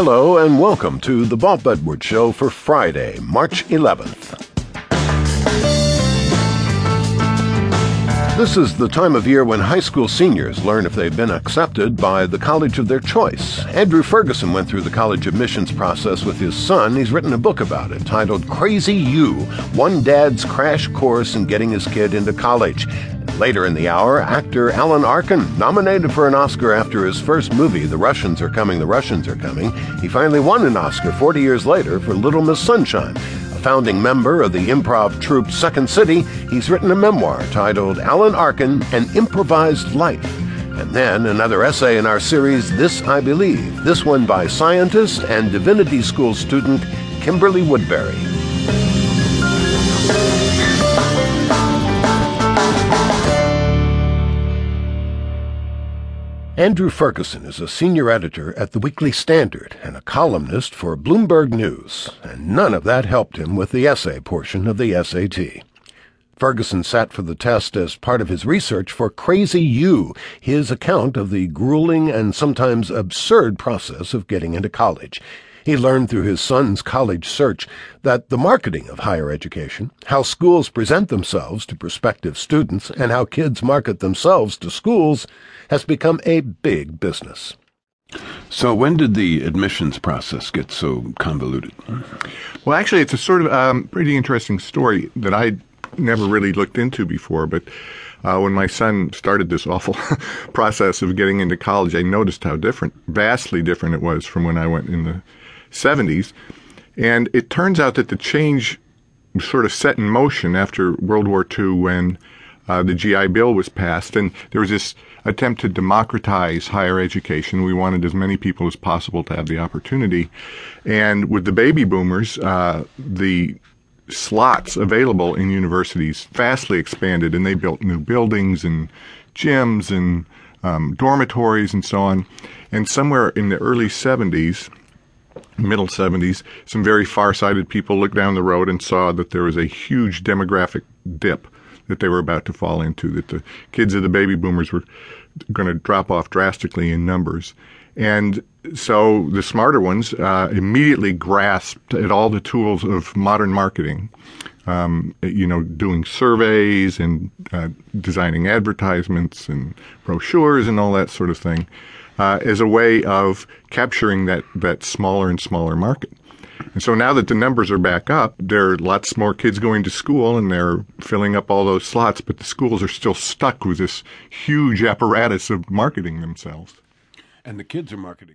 Hello and welcome to the Bob Edwards Show for Friday, March 11th. This is the time of year when high school seniors learn if they've been accepted by the college of their choice. Andrew Ferguson went through the college admissions process with his son. He's written a book about it titled Crazy U One Dad's Crash Course in Getting His Kid into College. Later in the hour, actor Alan Arkin, nominated for an Oscar after his first movie, The Russians Are Coming, The Russians Are Coming, he finally won an Oscar 40 years later for Little Miss Sunshine. A founding member of the improv troupe Second City, he's written a memoir titled Alan Arkin An Improvised Life. And then another essay in our series, This I Believe, this one by scientist and divinity school student Kimberly Woodbury. Andrew Ferguson is a senior editor at the Weekly Standard and a columnist for Bloomberg News, and none of that helped him with the essay portion of the SAT. Ferguson sat for the test as part of his research for Crazy U, his account of the grueling and sometimes absurd process of getting into college. He learned through his son's college search that the marketing of higher education, how schools present themselves to prospective students, and how kids market themselves to schools has become a big business. So, when did the admissions process get so convoluted? Well, actually, it's a sort of um, pretty interesting story that I never really looked into before, but uh, when my son started this awful process of getting into college, I noticed how different, vastly different it was from when I went in the 70s. And it turns out that the change was sort of set in motion after World War II when uh, the GI Bill was passed, and there was this attempt to democratize higher education. We wanted as many people as possible to have the opportunity. And with the baby boomers, uh, the slots available in universities vastly expanded, and they built new buildings and gyms and um, dormitories and so on. And somewhere in the early 70s, middle 70s, some very far-sighted people looked down the road and saw that there was a huge demographic dip that they were about to fall into, that the kids of the baby boomers were going to drop off drastically in numbers. And so the smarter ones uh, immediately grasped at all the tools of modern marketing, um, you know, doing surveys and uh, designing advertisements and brochures and all that sort of thing uh, as a way of capturing that, that smaller and smaller market. And so now that the numbers are back up, there are lots more kids going to school and they're filling up all those slots, but the schools are still stuck with this huge apparatus of marketing themselves. And the kids are marketing